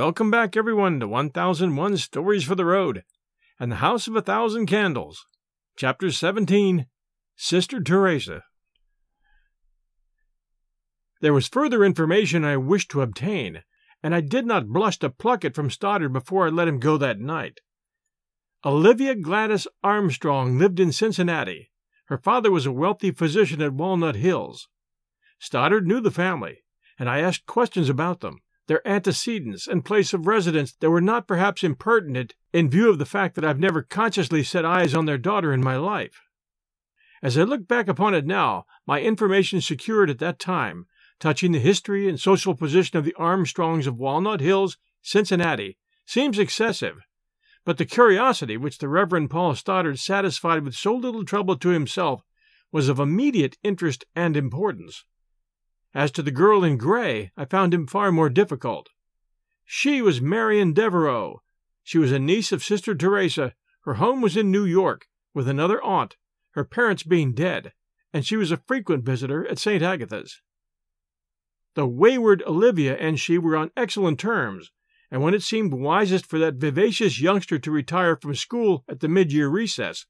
Welcome back, everyone, to 1001 Stories for the Road and the House of a Thousand Candles. Chapter 17 Sister Theresa. There was further information I wished to obtain, and I did not blush to pluck it from Stoddard before I let him go that night. Olivia Gladys Armstrong lived in Cincinnati. Her father was a wealthy physician at Walnut Hills. Stoddard knew the family, and I asked questions about them their antecedents and place of residence that were not perhaps impertinent in view of the fact that I've never consciously set eyes on their daughter in my life. As I look back upon it now, my information secured at that time, touching the history and social position of the Armstrongs of Walnut Hills, Cincinnati, seems excessive, but the curiosity which the Reverend Paul Stoddard satisfied with so little trouble to himself was of immediate interest and importance. As to the girl in gray, I found him far more difficult. She was Marian Devereux. She was a niece of Sister Theresa. Her home was in New York, with another aunt, her parents being dead, and she was a frequent visitor at St. Agatha's. The wayward Olivia and she were on excellent terms, and when it seemed wisest for that vivacious youngster to retire from school at the mid year recess,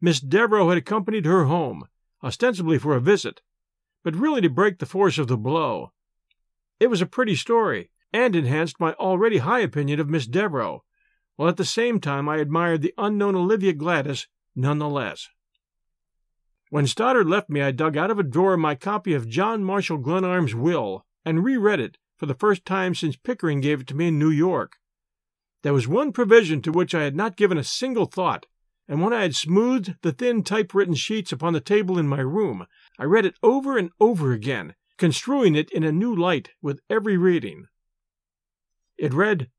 Miss Devereux had accompanied her home, ostensibly for a visit, but really to break the force of the blow. It was a pretty story, and enhanced my already high opinion of Miss Devereux, while at the same time I admired the unknown Olivia Gladys none the less. When Stoddard left me, I dug out of a drawer my copy of John Marshall Glenarm's will and reread it for the first time since Pickering gave it to me in New York. There was one provision to which I had not given a single thought, and when I had smoothed the thin typewritten sheets upon the table in my room, I read it over and over again, construing it in a new light with every reading. It read,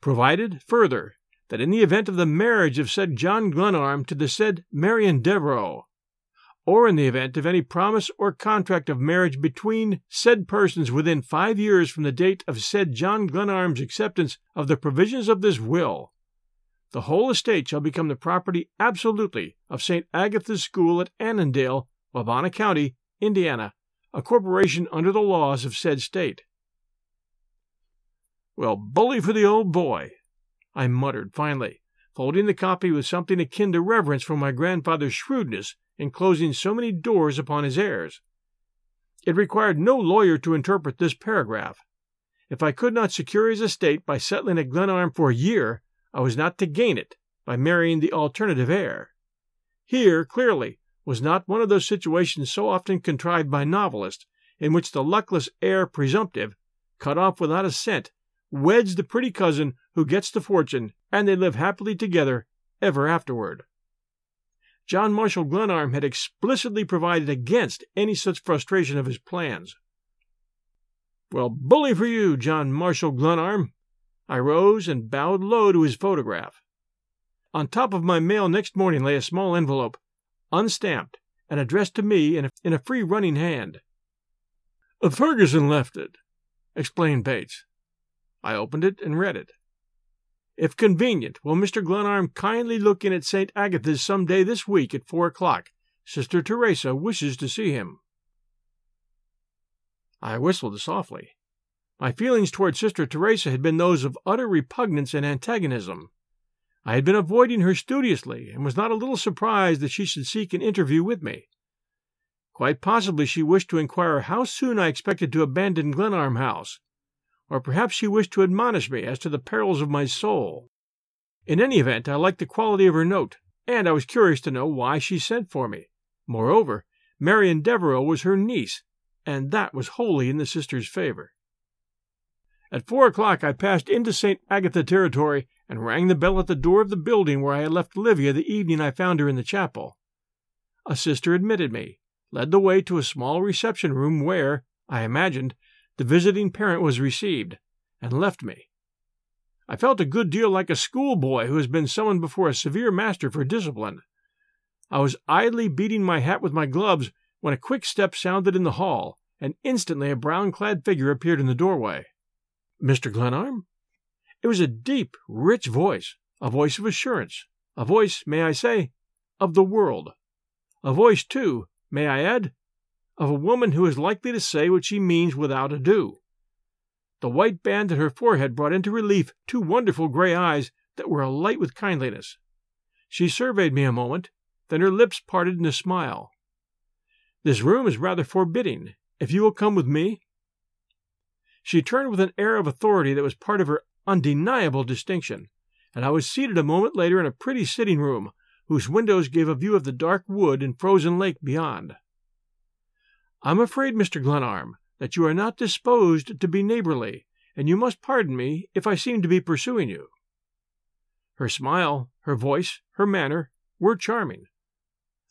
Provided, further, that in the event of the marriage of said John Glenarm to the said Marian Devereux, or in the event of any promise or contract of marriage between said persons within five years from the date of said John Glenarm's acceptance of the provisions of this will, the whole estate shall become the property absolutely of St. Agatha's School at Annandale Wabana County, Indiana, a corporation under the laws of said state. Well, bully for the old boy, I muttered finally, folding the copy with something akin to reverence for my grandfather's shrewdness in closing so many doors upon his heirs. It required no lawyer to interpret this paragraph. If I could not secure his estate by settling at Glenarm for a year, I was not to gain it by marrying the alternative heir. Here, clearly, was not one of those situations so often contrived by novelists, in which the luckless heir presumptive, cut off without a cent, weds the pretty cousin who gets the fortune, and they live happily together ever afterward. John Marshall Glenarm had explicitly provided against any such frustration of his plans. Well, bully for you, John Marshall Glenarm! I rose and bowed low to his photograph. On top of my mail next morning lay a small envelope unstamped, and addressed to me in a, in a free running hand. Ferguson left it, explained Bates. I opened it and read it. If convenient, will Mr. Glenarm kindly look in at St. Agatha's some day this week at four o'clock? Sister Theresa wishes to see him. I whistled softly. My feelings toward Sister Theresa had been those of utter repugnance and antagonism. I had been avoiding her studiously, and was not a little surprised that she should seek an interview with me. Quite possibly she wished to inquire how soon I expected to abandon Glenarm House, or perhaps she wished to admonish me as to the perils of my soul. In any event, I liked the quality of her note, and I was curious to know why she sent for me. Moreover, Marian Devereux was her niece, and that was wholly in the sister's favor. At four o'clock I passed into St. Agatha territory and rang the bell at the door of the building where I had left Olivia the evening I found her in the chapel. A sister admitted me, led the way to a small reception room where, I imagined, the visiting parent was received, and left me. I felt a good deal like a schoolboy who has been summoned before a severe master for discipline. I was idly beating my hat with my gloves when a quick step sounded in the hall, and instantly a brown clad figure appeared in the doorway. Mr. Glenarm? It was a deep, rich voice, a voice of assurance, a voice, may I say, of the world. A voice, too, may I add, of a woman who is likely to say what she means without ado. The white band at her forehead brought into relief two wonderful gray eyes that were alight with kindliness. She surveyed me a moment, then her lips parted in a smile. This room is rather forbidding. If you will come with me. She turned with an air of authority that was part of her undeniable distinction, and I was seated a moment later in a pretty sitting room, whose windows gave a view of the dark wood and frozen lake beyond. I'm afraid, Mr. Glenarm, that you are not disposed to be neighborly, and you must pardon me if I seem to be pursuing you. Her smile, her voice, her manner were charming.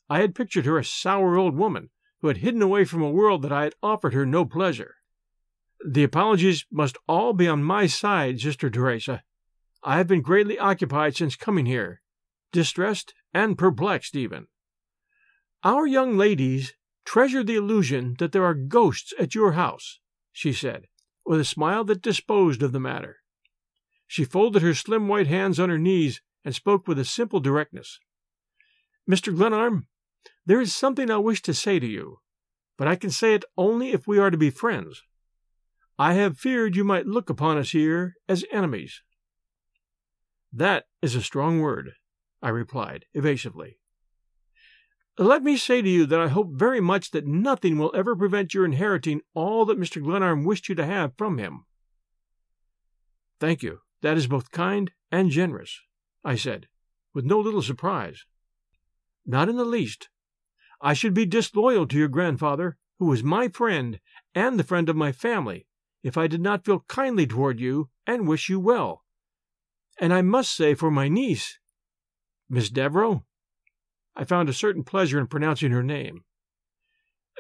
I had pictured her a sour old woman who had hidden away from a world that I had offered her no pleasure. The apologies must all be on my side, Sister Theresa. I have been greatly occupied since coming here, distressed and perplexed even. Our young ladies treasure the illusion that there are ghosts at your house, she said, with a smile that disposed of the matter. She folded her slim white hands on her knees and spoke with a simple directness. Mr. Glenarm, there is something I wish to say to you, but I can say it only if we are to be friends. I have feared you might look upon us here as enemies. That is a strong word, I replied evasively. Let me say to you that I hope very much that nothing will ever prevent your inheriting all that Mr. Glenarm wished you to have from him. Thank you. That is both kind and generous, I said, with no little surprise. Not in the least. I should be disloyal to your grandfather, who was my friend and the friend of my family, if I did not feel kindly toward you and wish you well. And I must say for my niece, Miss Devereux, I found a certain pleasure in pronouncing her name.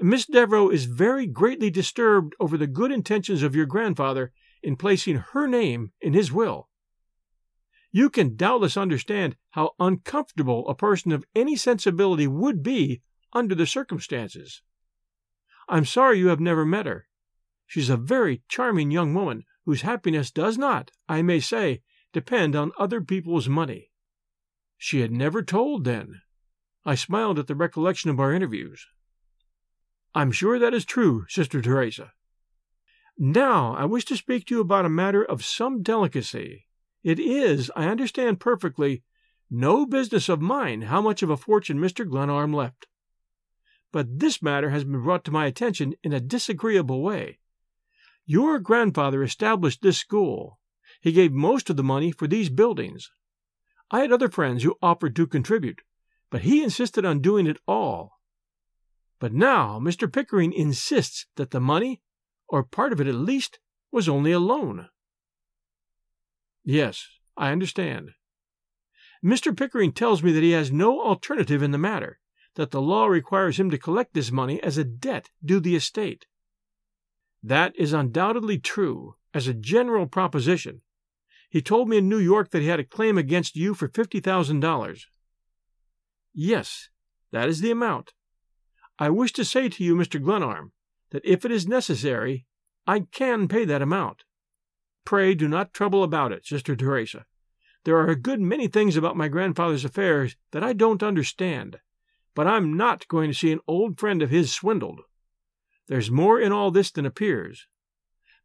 Miss Devereux is very greatly disturbed over the good intentions of your grandfather in placing her name in his will. You can doubtless understand how uncomfortable a person of any sensibility would be under the circumstances. I'm sorry you have never met her. She's a very charming young woman whose happiness does not, I may say, depend on other people's money. She had never told, then. I smiled at the recollection of our interviews. I'm sure that is true, Sister Theresa. Now I wish to speak to you about a matter of some delicacy. It is, I understand perfectly, no business of mine how much of a fortune Mr. Glenarm left. But this matter has been brought to my attention in a disagreeable way. Your grandfather established this school. He gave most of the money for these buildings. I had other friends who offered to contribute, but he insisted on doing it all. But now Mr. Pickering insists that the money, or part of it at least, was only a loan. Yes, I understand. Mr. Pickering tells me that he has no alternative in the matter, that the law requires him to collect this money as a debt due the estate. That is undoubtedly true, as a general proposition. He told me in New York that he had a claim against you for fifty thousand dollars. Yes, that is the amount. I wish to say to you, Mr. Glenarm, that if it is necessary, I can pay that amount. Pray do not trouble about it, Sister Theresa. There are a good many things about my grandfather's affairs that I don't understand, but I'm not going to see an old friend of his swindled. There's more in all this than appears.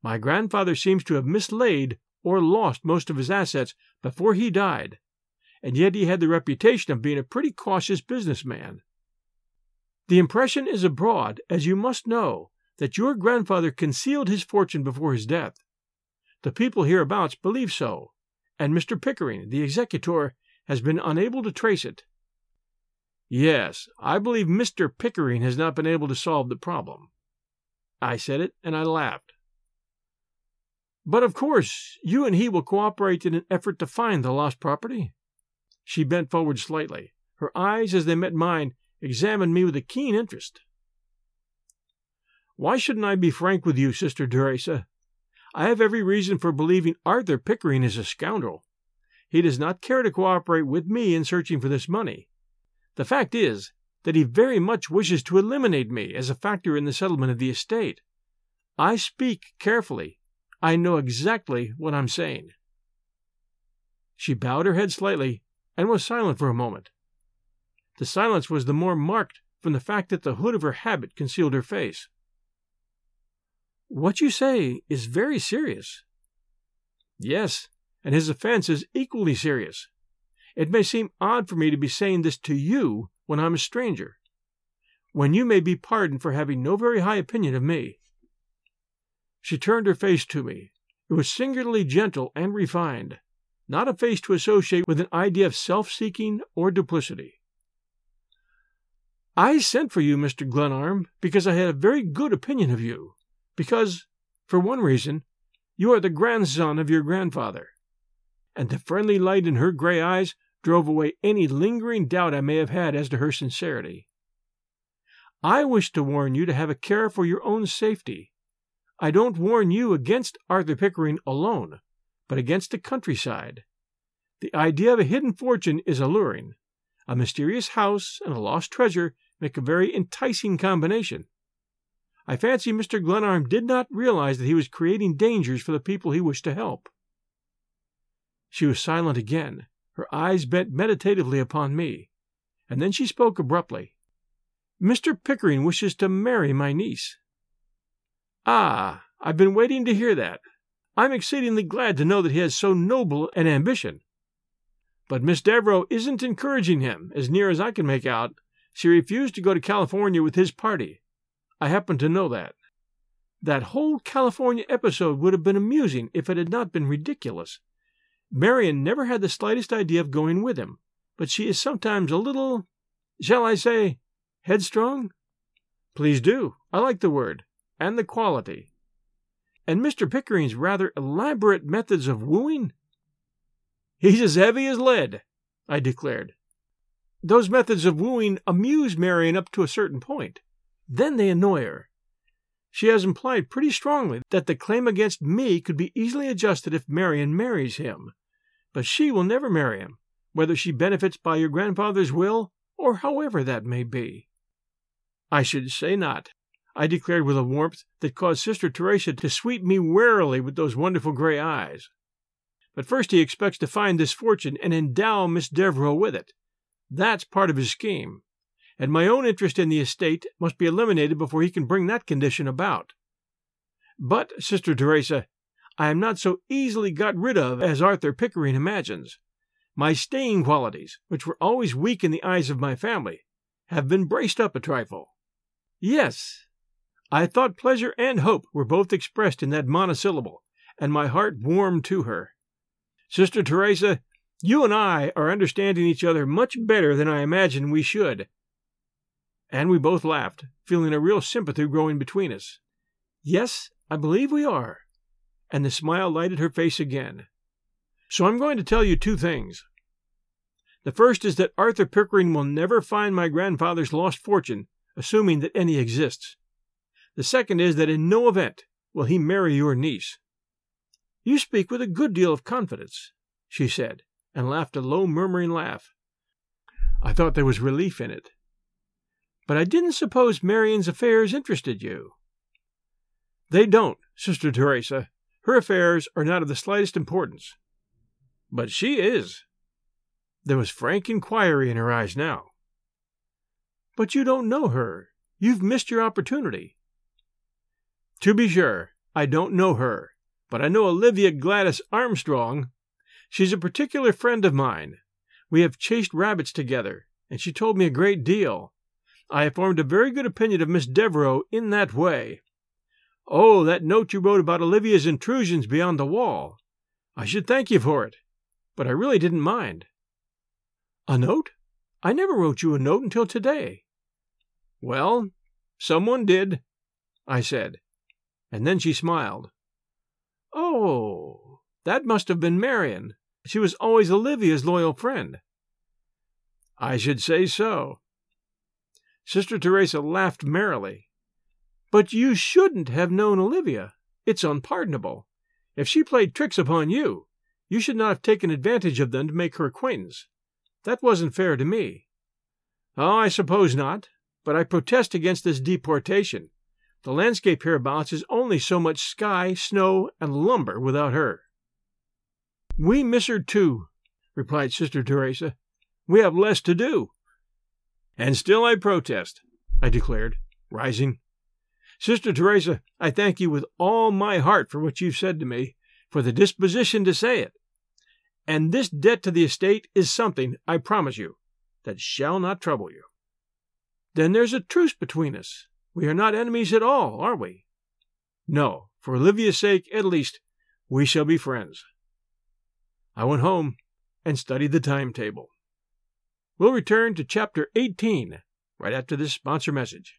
My grandfather seems to have mislaid or lost most of his assets before he died, and yet he had the reputation of being a pretty cautious business man. The impression is abroad, as you must know, that your grandfather concealed his fortune before his death. The people hereabouts believe so, and Mr. Pickering, the executor, has been unable to trace it. Yes, I believe Mr. Pickering has not been able to solve the problem. I said it, and I laughed. But of course, you and he will cooperate in an effort to find the lost property. She bent forward slightly. Her eyes, as they met mine, examined me with a keen interest. Why shouldn't I be frank with you, Sister Theresa? I have every reason for believing Arthur Pickering is a scoundrel. He does not care to cooperate with me in searching for this money. The fact is that he very much wishes to eliminate me as a factor in the settlement of the estate. I speak carefully. I know exactly what I'm saying. She bowed her head slightly and was silent for a moment. The silence was the more marked from the fact that the hood of her habit concealed her face. What you say is very serious. Yes, and his offense is equally serious. It may seem odd for me to be saying this to you when I'm a stranger, when you may be pardoned for having no very high opinion of me. She turned her face to me. It was singularly gentle and refined, not a face to associate with an idea of self seeking or duplicity. I sent for you, Mr. Glenarm, because I had a very good opinion of you, because, for one reason, you are the grandson of your grandfather. And the friendly light in her gray eyes drove away any lingering doubt I may have had as to her sincerity. I wish to warn you to have a care for your own safety. I don't warn you against Arthur Pickering alone, but against the countryside. The idea of a hidden fortune is alluring. A mysterious house and a lost treasure make a very enticing combination. I fancy Mr. Glenarm did not realize that he was creating dangers for the people he wished to help. She was silent again, her eyes bent meditatively upon me, and then she spoke abruptly. Mr. Pickering wishes to marry my niece. Ah, I've been waiting to hear that. I'm exceedingly glad to know that he has so noble an ambition. But Miss Devereux isn't encouraging him, as near as I can make out. She refused to go to California with his party. I happen to know that. That whole California episode would have been amusing if it had not been ridiculous. Marian never had the slightest idea of going with him, but she is sometimes a little, shall I say, headstrong? Please do. I like the word, and the quality. And Mr. Pickering's rather elaborate methods of wooing? He's as heavy as lead, I declared. Those methods of wooing amuse Marian up to a certain point. Then they annoy her. She has implied pretty strongly that the claim against me could be easily adjusted if Marian marries him. But she will never marry him, whether she benefits by your grandfather's will or however that may be. I should say not, I declared with a warmth that caused Sister Theresa to sweep me warily with those wonderful gray eyes. But first he expects to find this fortune and endow Miss Devereux with it. That's part of his scheme, and my own interest in the estate must be eliminated before he can bring that condition about. But, Sister Theresa, I am not so easily got rid of as Arthur Pickering imagines. My staying qualities, which were always weak in the eyes of my family, have been braced up a trifle. Yes, I thought pleasure and hope were both expressed in that monosyllable, and my heart warmed to her. Sister Theresa, you and I are understanding each other much better than I imagined we should. And we both laughed, feeling a real sympathy growing between us. Yes, I believe we are. And the smile lighted her face again. So I'm going to tell you two things. The first is that Arthur Pickering will never find my grandfather's lost fortune, assuming that any exists. The second is that in no event will he marry your niece. You speak with a good deal of confidence, she said, and laughed a low murmuring laugh. I thought there was relief in it. But I didn't suppose Marian's affairs interested you. They don't, Sister Theresa. Her affairs are not of the slightest importance. But she is. There was frank inquiry in her eyes now. But you don't know her. You've missed your opportunity. To be sure, I don't know her, but I know Olivia Gladys Armstrong She's a particular friend of mine. We have chased rabbits together, and she told me a great deal. I have formed a very good opinion of Miss Devereux in that way. Oh, that note you wrote about Olivia's intrusions beyond the wall. I should thank you for it, but I really didn't mind. A note? I never wrote you a note until today. Well, someone did, I said, and then she smiled. Oh, that must have been Marian. She was always Olivia's loyal friend. I should say so. Sister Theresa laughed merrily. But you shouldn't have known Olivia. It's unpardonable. If she played tricks upon you, you should not have taken advantage of them to make her acquaintance. That wasn't fair to me. Oh, I suppose not, but I protest against this deportation. The landscape hereabouts is only so much sky, snow, and lumber without her. We miss her too, replied Sister Theresa. We have less to do. And still I protest, I declared, rising. Sister Theresa, I thank you with all my heart for what you've said to me, for the disposition to say it. And this debt to the estate is something, I promise you, that shall not trouble you. Then there's a truce between us. We are not enemies at all, are we? No, for Olivia's sake, at least, we shall be friends. I went home and studied the timetable. We'll return to chapter 18 right after this sponsor message.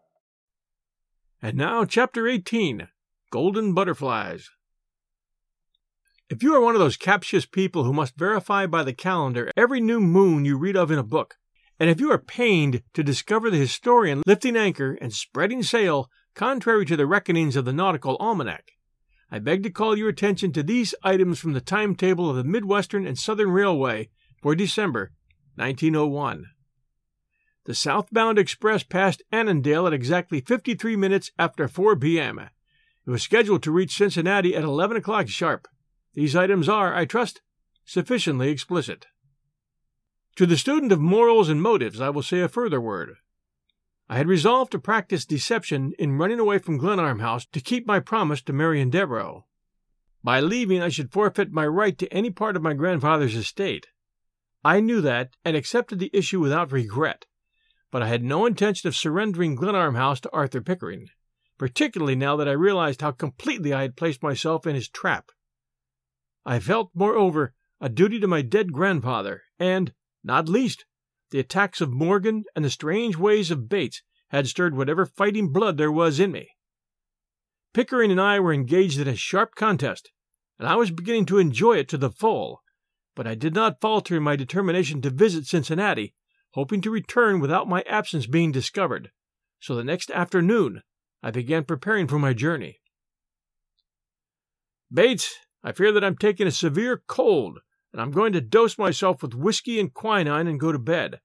And now, Chapter 18 Golden Butterflies. If you are one of those captious people who must verify by the calendar every new moon you read of in a book, and if you are pained to discover the historian lifting anchor and spreading sail contrary to the reckonings of the nautical almanac, I beg to call your attention to these items from the timetable of the Midwestern and Southern Railway for December 1901. The southbound express passed Annandale at exactly 53 minutes after 4 p.m. It was scheduled to reach Cincinnati at 11 o'clock sharp. These items are, I trust, sufficiently explicit. To the student of morals and motives, I will say a further word. I had resolved to practice deception in running away from Glenarm House to keep my promise to Marian Devereux. By leaving, I should forfeit my right to any part of my grandfather's estate. I knew that, and accepted the issue without regret, but I had no intention of surrendering Glenarm House to Arthur Pickering, particularly now that I realized how completely I had placed myself in his trap. I felt, moreover, a duty to my dead grandfather, and, not least, the attacks of Morgan and the strange ways of Bates had stirred whatever fighting blood there was in me. Pickering and I were engaged in a sharp contest, and I was beginning to enjoy it to the full, but I did not falter in my determination to visit Cincinnati, hoping to return without my absence being discovered. So the next afternoon I began preparing for my journey. Bates, I fear that I'm taking a severe cold, and I'm going to dose myself with whiskey and quinine and go to bed.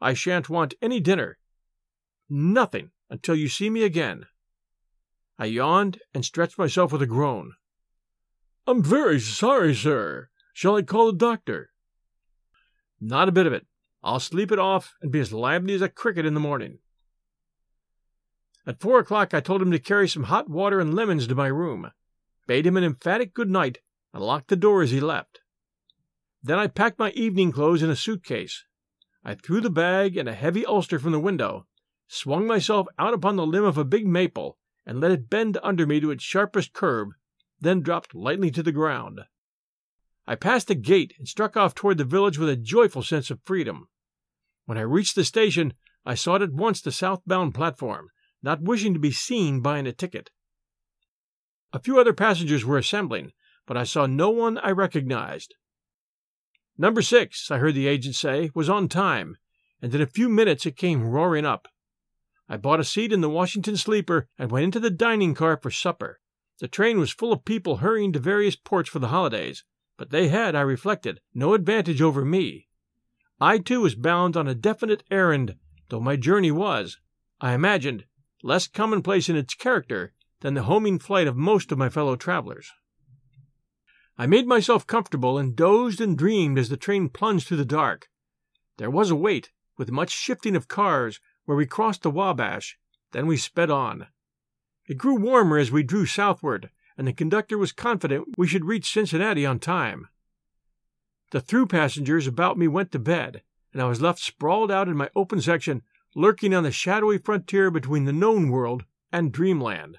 I shan't want any dinner. Nothing until you see me again. I yawned and stretched myself with a groan. I'm very sorry, sir. Shall I call the doctor? Not a bit of it. I'll sleep it off and be as lively as a cricket in the morning. At four o'clock, I told him to carry some hot water and lemons to my room, bade him an emphatic good night, and locked the door as he left. Then I packed my evening clothes in a suitcase. I threw the bag and a heavy ulster from the window, swung myself out upon the limb of a big maple, and let it bend under me to its sharpest curve, then dropped lightly to the ground. I passed the gate and struck off toward the village with a joyful sense of freedom. When I reached the station, I sought at once the southbound platform, not wishing to be seen buying a ticket. A few other passengers were assembling, but I saw no one I recognized. Number six, I heard the agent say, was on time, and in a few minutes it came roaring up. I bought a seat in the Washington sleeper and went into the dining car for supper. The train was full of people hurrying to various ports for the holidays, but they had, I reflected, no advantage over me. I too was bound on a definite errand, though my journey was, I imagined, less commonplace in its character than the homing flight of most of my fellow travelers. I made myself comfortable and dozed and dreamed as the train plunged through the dark. There was a wait, with much shifting of cars, where we crossed the Wabash. Then we sped on. It grew warmer as we drew southward, and the conductor was confident we should reach Cincinnati on time. The through passengers about me went to bed, and I was left sprawled out in my open section, lurking on the shadowy frontier between the known world and dreamland.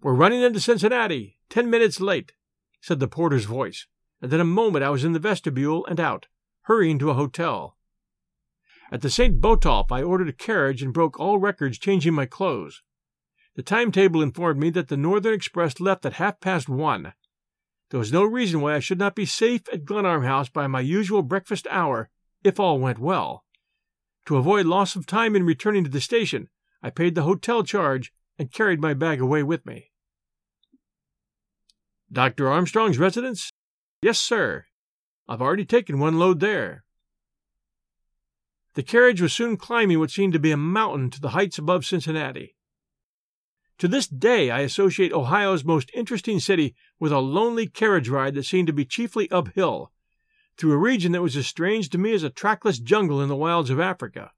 We're running into Cincinnati, ten minutes late, said the porter's voice, and in a moment I was in the vestibule and out, hurrying to a hotel. At the St. Botolph, I ordered a carriage and broke all records changing my clothes. The timetable informed me that the Northern Express left at half past one. There was no reason why I should not be safe at Glenarm House by my usual breakfast hour, if all went well. To avoid loss of time in returning to the station, I paid the hotel charge and carried my bag away with me. Dr. Armstrong's residence? Yes, sir. I've already taken one load there. The carriage was soon climbing what seemed to be a mountain to the heights above Cincinnati. To this day, I associate Ohio's most interesting city with a lonely carriage ride that seemed to be chiefly uphill, through a region that was as strange to me as a trackless jungle in the wilds of Africa.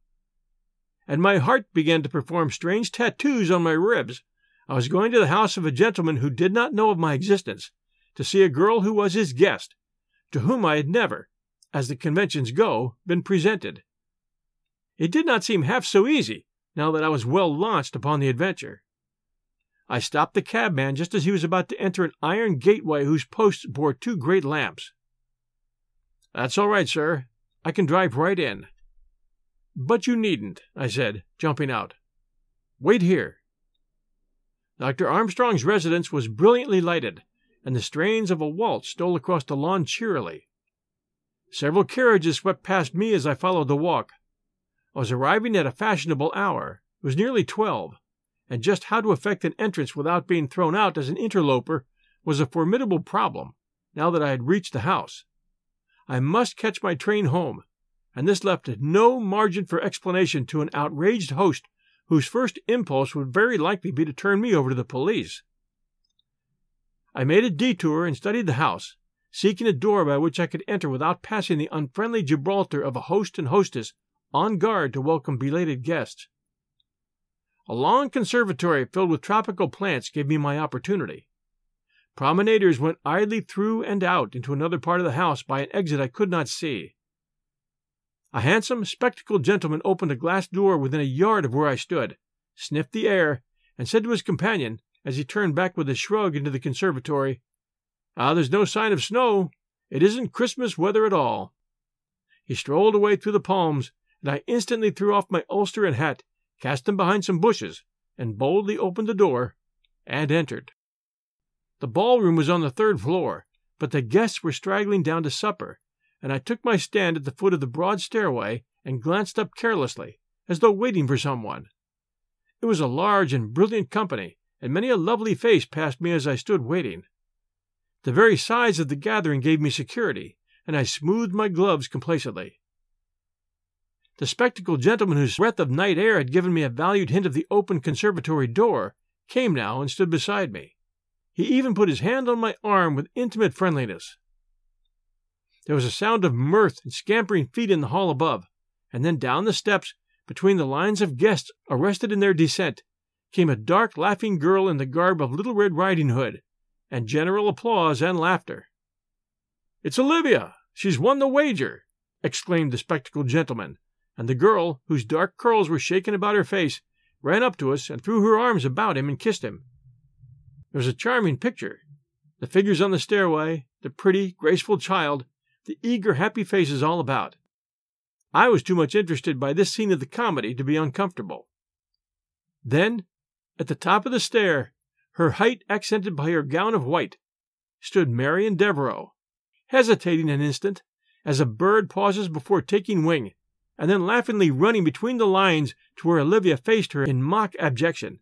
And my heart began to perform strange tattoos on my ribs. I was going to the house of a gentleman who did not know of my existence, to see a girl who was his guest, to whom I had never, as the conventions go, been presented. It did not seem half so easy, now that I was well launched upon the adventure. I stopped the cabman just as he was about to enter an iron gateway whose posts bore two great lamps. That's all right, sir. I can drive right in. But you needn't, I said, jumping out. Wait here. Dr. Armstrong's residence was brilliantly lighted, and the strains of a waltz stole across the lawn cheerily. Several carriages swept past me as I followed the walk. I was arriving at a fashionable hour. It was nearly twelve and just how to effect an entrance without being thrown out as an interloper was a formidable problem now that I had reached the house. I must catch my train home, and this left no margin for explanation to an outraged host whose first impulse would very likely be to turn me over to the police. I made a detour and studied the house, seeking a door by which I could enter without passing the unfriendly Gibraltar of a host and hostess on guard to welcome belated guests. A long conservatory filled with tropical plants gave me my opportunity. Promenaders went idly through and out into another part of the house by an exit I could not see. A handsome, spectacled gentleman opened a glass door within a yard of where I stood, sniffed the air, and said to his companion, as he turned back with a shrug into the conservatory, Ah, there's no sign of snow. It isn't Christmas weather at all. He strolled away through the palms, and I instantly threw off my ulster and hat cast them behind some bushes, and boldly opened the door and entered. The ballroom was on the third floor, but the guests were straggling down to supper, and I took my stand at the foot of the broad stairway and glanced up carelessly, as though waiting for someone. It was a large and brilliant company, and many a lovely face passed me as I stood waiting. The very size of the gathering gave me security, and I smoothed my gloves complacently. The spectacled gentleman whose breath of night air had given me a valued hint of the open conservatory door came now and stood beside me. He even put his hand on my arm with intimate friendliness. There was a sound of mirth and scampering feet in the hall above, and then down the steps, between the lines of guests arrested in their descent, came a dark, laughing girl in the garb of Little Red Riding Hood, and general applause and laughter. It's Olivia! She's won the wager! exclaimed the spectacled gentleman, and the girl, whose dark curls were shaken about her face, ran up to us and threw her arms about him and kissed him. It was a charming picture. The figures on the stairway, the pretty, graceful child, the eager, happy faces all about. I was too much interested by this scene of the comedy to be uncomfortable. Then, at the top of the stair, her height accented by her gown of white, stood Marian Devereux, hesitating an instant, as a bird pauses before taking wing, and then laughingly running between the lines to where Olivia faced her in mock abjection.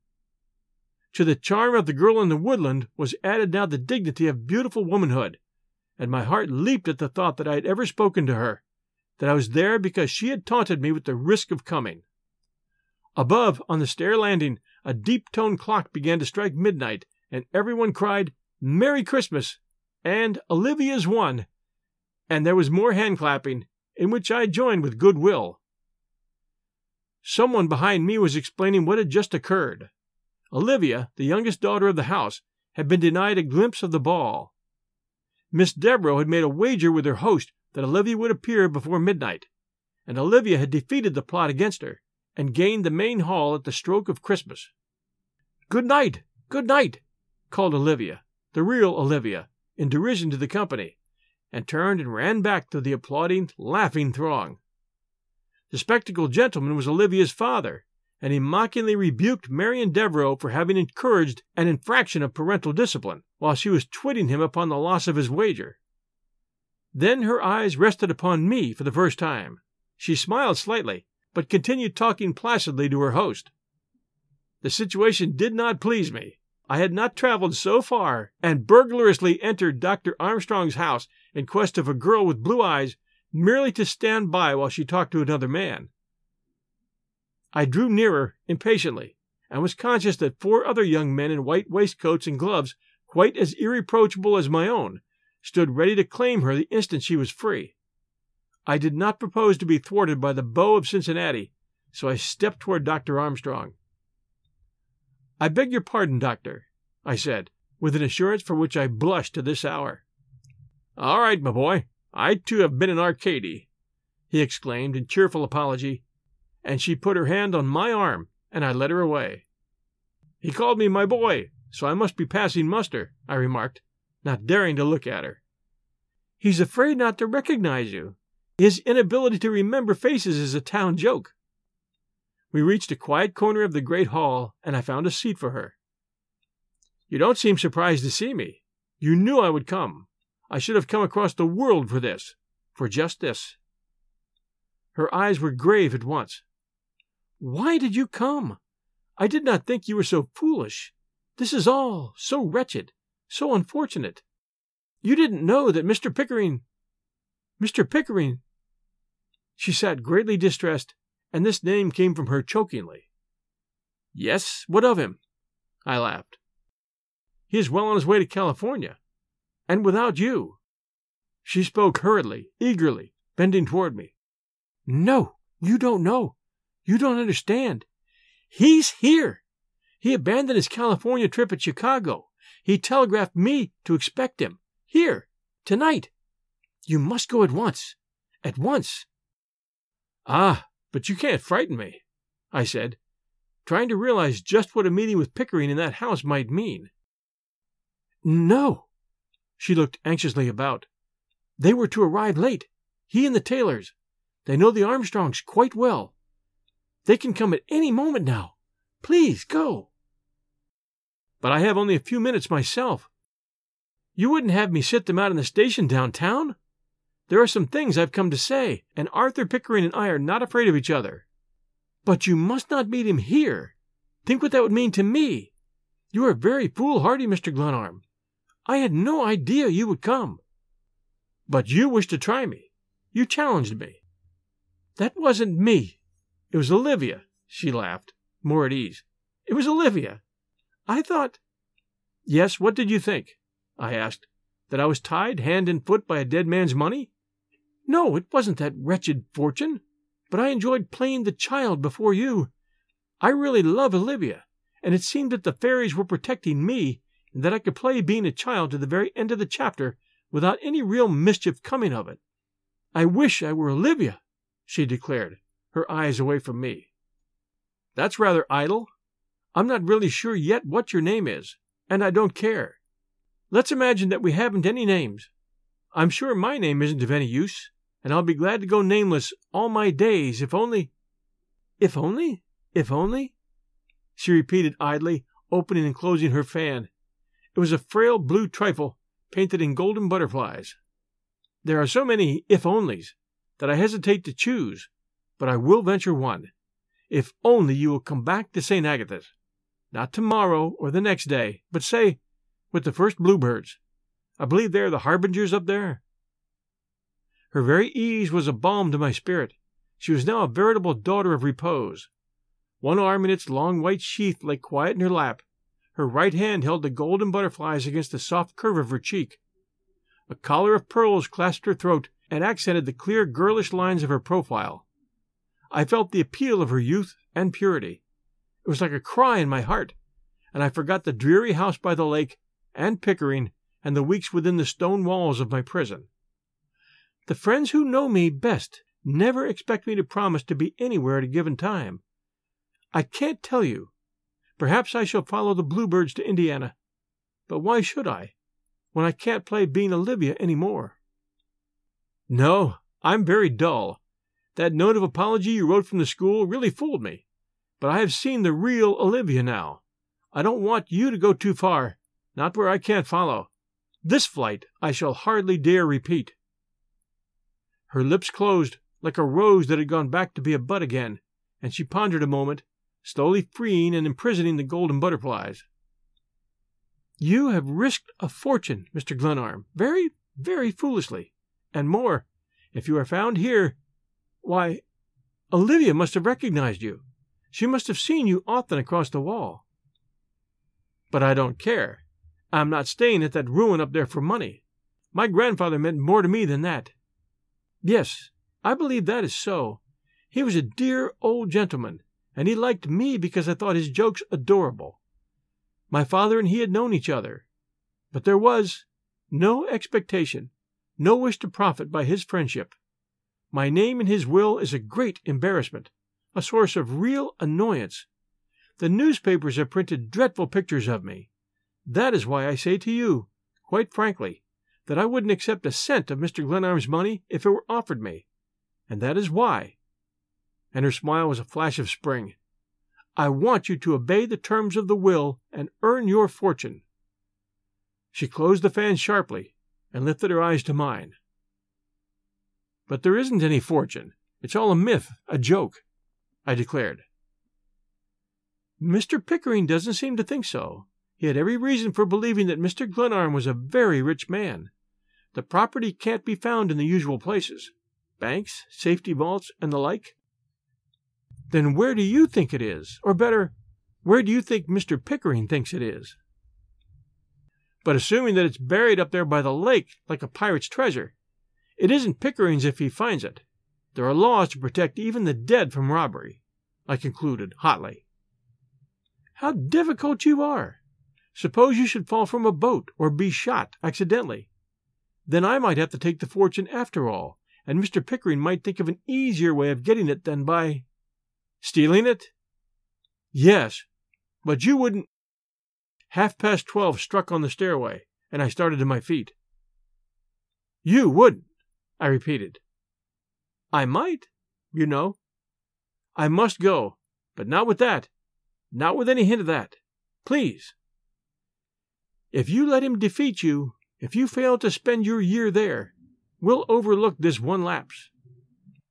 To the charm of the girl in the woodland was added now the dignity of beautiful womanhood, and my heart leaped at the thought that I had ever spoken to her, that I was there because she had taunted me with the risk of coming. Above, on the stair landing, a deep toned clock began to strike midnight, and everyone cried, Merry Christmas! and Olivia's won! And there was more hand clapping, in which I joined with good will. Someone behind me was explaining what had just occurred. Olivia, the youngest daughter of the house, had been denied a glimpse of the ball. Miss Devereux had made a wager with her host that Olivia would appear before midnight, and Olivia had defeated the plot against her and gained the main hall at the stroke of Christmas. Good night, good night, called Olivia, the real Olivia, in derision to the company, and turned and ran back to the applauding, laughing throng. The spectacled gentleman was Olivia's father, and he mockingly rebuked Marian Devereux for having encouraged an infraction of parental discipline, while she was twitting him upon the loss of his wager. Then her eyes rested upon me for the first time. She smiled slightly, but continued talking placidly to her host. The situation did not please me. I had not traveled so far and burglariously entered Dr. Armstrong's house in quest of a girl with blue eyes merely to stand by while she talked to another man. I drew nearer impatiently and was conscious that four other young men in white waistcoats and gloves, quite as irreproachable as my own, stood ready to claim her the instant she was free. I did not propose to be thwarted by the beau of Cincinnati, so I stepped toward Dr. Armstrong. I beg your pardon, doctor, I said, with an assurance for which I blush to this hour. All right, my boy, I too have been in Arcady, he exclaimed in cheerful apology, and she put her hand on my arm, and I led her away. He called me my boy, so I must be passing muster, I remarked, not daring to look at her. He's afraid not to recognize you. His inability to remember faces is a town joke. We reached a quiet corner of the great hall, and I found a seat for her. You don't seem surprised to see me. You knew I would come. I should have come across the world for this, for just this. Her eyes were grave at once. Why did you come? I did not think you were so foolish. This is all so wretched, so unfortunate. You didn't know that Mr. Pickering. Mr. Pickering. She sat greatly distressed and this name came from her chokingly. Yes, what of him? I laughed. He is well on his way to California, and without you. She spoke hurriedly, eagerly, bending toward me. No, you don't know. You don't understand. He's here. He abandoned his California trip at Chicago. He telegraphed me to expect him. Here, tonight. You must go at once. At once. Ah, but you can't frighten me, I said, trying to realize just what a meeting with Pickering in that house might mean. No. She looked anxiously about. They were to arrive late. He and the Taylors. They know the Armstrongs quite well. They can come at any moment now. Please go. But I have only a few minutes myself. You wouldn't have me sit them out in the station downtown? There are some things I've come to say, and Arthur Pickering and I are not afraid of each other. But you must not meet him here. Think what that would mean to me. You are very foolhardy, Mr. Glenarm. I had no idea you would come. But you wished to try me. You challenged me. That wasn't me. It was Olivia, she laughed, more at ease. It was Olivia. I thought. Yes, what did you think? I asked. That I was tied hand and foot by a dead man's money? No, it wasn't that wretched fortune. But I enjoyed playing the child before you. I really love Olivia, and it seemed that the fairies were protecting me, and that I could play being a child to the very end of the chapter without any real mischief coming of it. I wish I were Olivia, she declared, her eyes away from me. That's rather idle. I'm not really sure yet what your name is, and I don't care. Let's imagine that we haven't any names. I'm sure my name isn't of any use and I'll be glad to go nameless all my days if only. If only? If only? She repeated idly, opening and closing her fan. It was a frail blue trifle painted in golden butterflies. There are so many if onlys that I hesitate to choose, but I will venture one. If only you will come back to St. Agatha's. Not tomorrow or the next day, but say, with the first bluebirds. I believe they are the harbingers up there. Her very ease was a balm to my spirit. She was now a veritable daughter of repose. One arm in its long white sheath lay quiet in her lap. Her right hand held the golden butterflies against the soft curve of her cheek. A collar of pearls clasped her throat and accented the clear girlish lines of her profile. I felt the appeal of her youth and purity. It was like a cry in my heart, and I forgot the dreary house by the lake, and Pickering, and the weeks within the stone walls of my prison. The friends who know me best never expect me to promise to be anywhere at a given time. I can't tell you. Perhaps I shall follow the bluebirds to Indiana. But why should I, when I can't play being Olivia any more? No, I'm very dull. That note of apology you wrote from the school really fooled me. But I have seen the real Olivia now. I don't want you to go too far, not where I can't follow. This flight I shall hardly dare repeat. Her lips closed like a rose that had gone back to be a bud again, and she pondered a moment, slowly freeing and imprisoning the golden butterflies. You have risked a fortune, Mr. Glenarm, very, very foolishly. And more, if you are found here, why, Olivia must have recognized you. She must have seen you often across the wall. But I don't care. I'm not staying at that ruin up there for money. My grandfather meant more to me than that. Yes, I believe that is so. He was a dear old gentleman, and he liked me because I thought his jokes adorable. My father and he had known each other, but there was no expectation, no wish to profit by his friendship. My name in his will is a great embarrassment, a source of real annoyance. The newspapers have printed dreadful pictures of me. That is why I say to you, quite frankly, that I wouldn't accept a cent of Mr. Glenarm's money if it were offered me. And that is why. And her smile was a flash of spring. I want you to obey the terms of the will and earn your fortune. She closed the fan sharply and lifted her eyes to mine. But there isn't any fortune. It's all a myth, a joke, I declared. Mr. Pickering doesn't seem to think so. He had every reason for believing that Mr. Glenarm was a very rich man. The property can't be found in the usual places banks, safety vaults, and the like. Then where do you think it is? Or better, where do you think Mr. Pickering thinks it is? But assuming that it's buried up there by the lake like a pirate's treasure, it isn't Pickering's if he finds it. There are laws to protect even the dead from robbery, I concluded hotly. How difficult you are! Suppose you should fall from a boat or be shot accidentally. Then I might have to take the fortune after all, and Mr. Pickering might think of an easier way of getting it than by Stealing it? Yes, but you wouldn't. Half past twelve struck on the stairway, and I started to my feet. You wouldn't, I repeated. I might, you know. I must go, but not with that. Not with any hint of that. Please. If you let him defeat you, if you fail to spend your year there, we'll overlook this one lapse.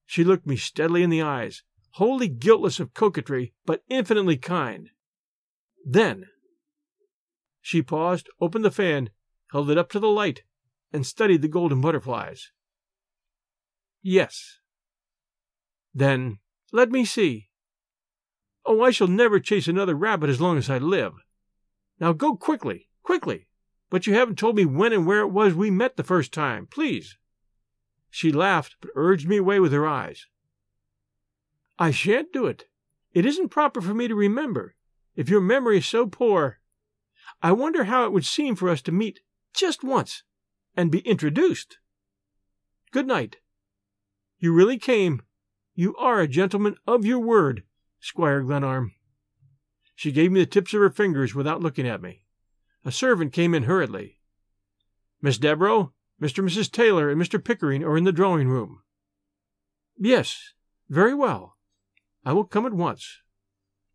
She looked me steadily in the eyes, wholly guiltless of coquetry, but infinitely kind. Then she paused, opened the fan, held it up to the light, and studied the golden butterflies. Yes. Then let me see. Oh, I shall never chase another rabbit as long as I live. Now go quickly, quickly. But you haven't told me when and where it was we met the first time, please. She laughed, but urged me away with her eyes. I shan't do it. It isn't proper for me to remember. If your memory is so poor, I wonder how it would seem for us to meet just once and be introduced. Good night. You really came. You are a gentleman of your word, Squire Glenarm. She gave me the tips of her fingers without looking at me. A servant came in hurriedly. Miss Devereux, Mr. and Mrs. Taylor, and Mr. Pickering are in the drawing room. Yes, very well. I will come at once.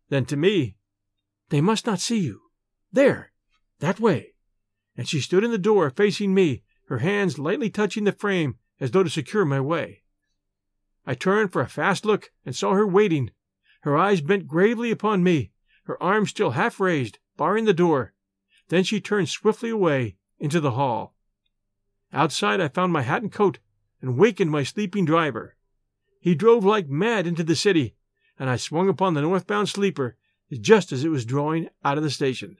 Then to me, They must not see you. There, that way. And she stood in the door facing me, her hands lightly touching the frame as though to secure my way. I turned for a fast look and saw her waiting, her eyes bent gravely upon me, her arms still half raised, barring the door. Then she turned swiftly away into the hall. Outside I found my hat and coat and wakened my sleeping driver. He drove like mad into the city, and I swung upon the northbound sleeper just as it was drawing out of the station.